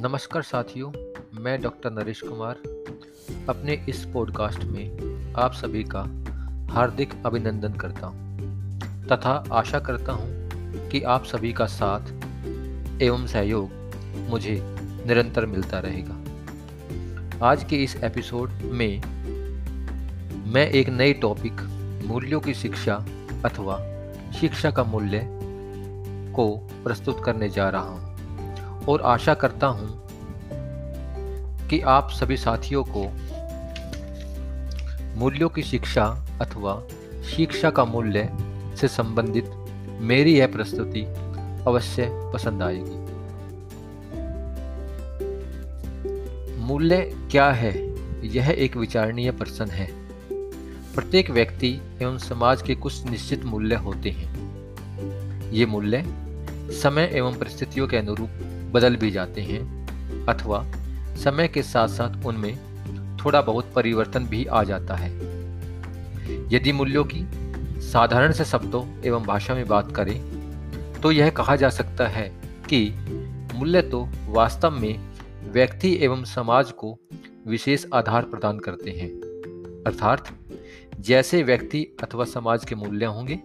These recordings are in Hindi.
नमस्कार साथियों, मैं डॉक्टर नरेश कुमार, अपने इस पॉडकास्ट में आप सभी का हार्दिक अभिनंदन करता हूँ। तथा आशा करता हूँ कि आप सभी का साथ एवं सहयोग मुझे निरंतर मिलता रहेगा। आज के इस एपिसोड में मैं एक नए टॉपिक, मूल्यों की शिक्षा अथवा शिक्षा का मूल्य को प्रस्तुत करने जा रहा हूँ। और आशा करता हूँ कि आप सभी साथियों को मूल्यों की शिक्षा अथवा शिक्षा का मूल्य से संबंधित मेरी यह प्रस्तुति अवश्य पसंद आएगी। मूल्य क्या है? यह एक विचारणीय प्रश्न है। प्रत्येक व्यक्ति एवं समाज के कुछ निश्चित मूल्य होते हैं। ये मूल्य समय एवं परिस्थितियों के अनुरूप बदल भी जाते हैं, अथवा समय के साथ साथ उनमें थोड़ा बहुत परिवर्तन भी आ जाता है। यदि मूल्यों की साधारण से शब्दों एवं भाषा में बात करें तो यह कहा जा सकता है कि मूल्य तो वास्तव में व्यक्ति एवं समाज को विशेष आधार प्रदान करते हैं। अर्थात, जैसे व्यक्ति अथवा समाज के मूल्य होंगे,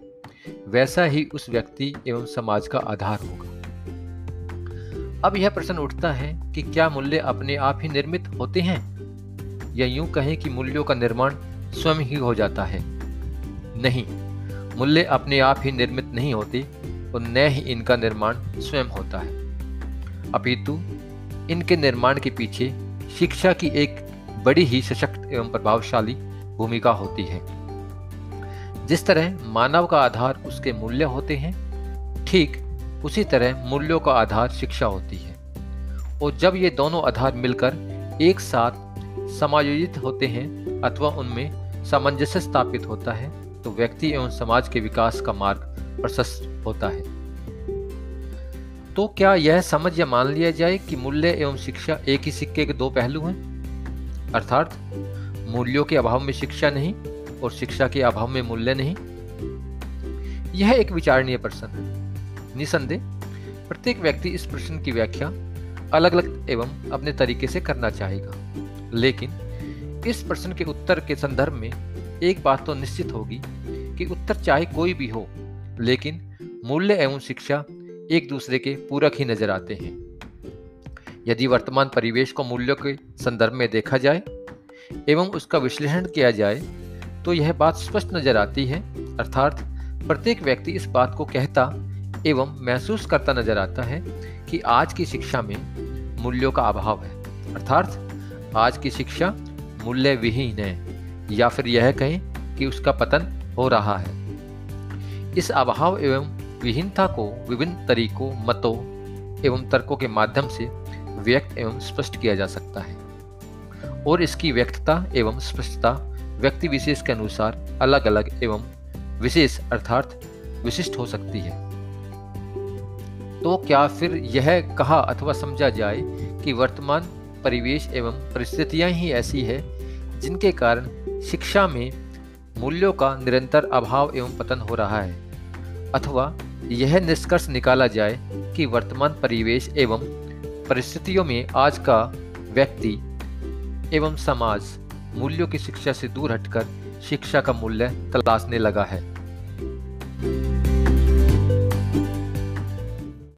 वैसा ही उस व्यक्ति एवं समाज का आधार होगा। अब यह प्रश्न उठता है कि क्या मूल्य अपने आप ही निर्मित होते हैं? या यूँ कहें कि मूल्यों का निर्माण स्वयं ही हो जाता है। नहीं, मूल्य अपने आप ही निर्मित नहीं होते और न ही इनका निर्माण स्वयं होता है। अपितु, इनके निर्माण के पीछे शिक्षा की एक बड़ी ही सशक्त एवं प्रभावशाली भूमिका होती है। जिस तरह मानव का आधार उसके मूल्य होते हैं, ठीक उसी तरह मूल्यों का आधार शिक्षा होती है। और जब ये दोनों आधार मिलकर एक साथ समायोजित होते हैं अथवा उनमें सामंजस्य स्थापित होता है तो व्यक्ति एवं समाज के विकास का मार्ग प्रशस्त होता है। तो क्या यह समझ या मान लिया जाए कि मूल्य एवं शिक्षा एक ही सिक्के के दो पहलू हैं? अर्थात, मूल्यों के अभाव में शिक्षा नहीं और शिक्षा के अभाव में मूल्य नहीं? यह एक विचारणीय प्रश्न है। निसंदेह, प्रत्येक व्यक्ति इस प्रश्न की व्याख्या अलग अलग एवं अपने तरीके से करना चाहेगा। लेकिन, इस प्रश्न के उत्तर के संदर्भ में एक बात तो निश्चित होगी कि उत्तर चाहे कोई भी हो, लेकिन मूल्य एवं शिक्षा एक दूसरे के पूरक ही नज़र आते हैं। यदि वर्तमान परिवेश को मूल्यों के संदर्भ में देखा जाए एवं उसका विश्लेषण किया जाए तो यह बात स्पष्ट नज़र आती है, अर्थात प्रत्येक व्यक्ति इस बात को कहता एवं महसूस करता नज़र आता है कि आज की शिक्षा में मूल्यों का अभाव है। अर्थात, आज की शिक्षा मूल्य विहीन है, या फिर यह कहें कि उसका पतन हो रहा है। इस अभाव एवं विहीनता को विभिन्न तरीकों, मतों एवं तर्कों के माध्यम से व्यक्त एवं स्पष्ट किया जा सकता है। और इसकी व्यक्तता एवं स्पष्टता व्यक्ति विशेष के अनुसार अलग अलग एवं विशेष, अर्थात विशिष्ट हो सकती है। तो क्या फिर यह कहा अथवा समझा जाए कि वर्तमान परिवेश एवं परिस्थितियाँ ही ऐसी है, जिनके कारण शिक्षा में मूल्यों का निरंतर अभाव एवं पतन हो रहा है? अथवा यह निष्कर्ष निकाला जाए कि वर्तमान परिवेश एवं परिस्थितियों में आज का व्यक्ति एवं समाज मूल्यों की शिक्षा से दूर हटकर शिक्षा का मूल्य तलाशने लगा है।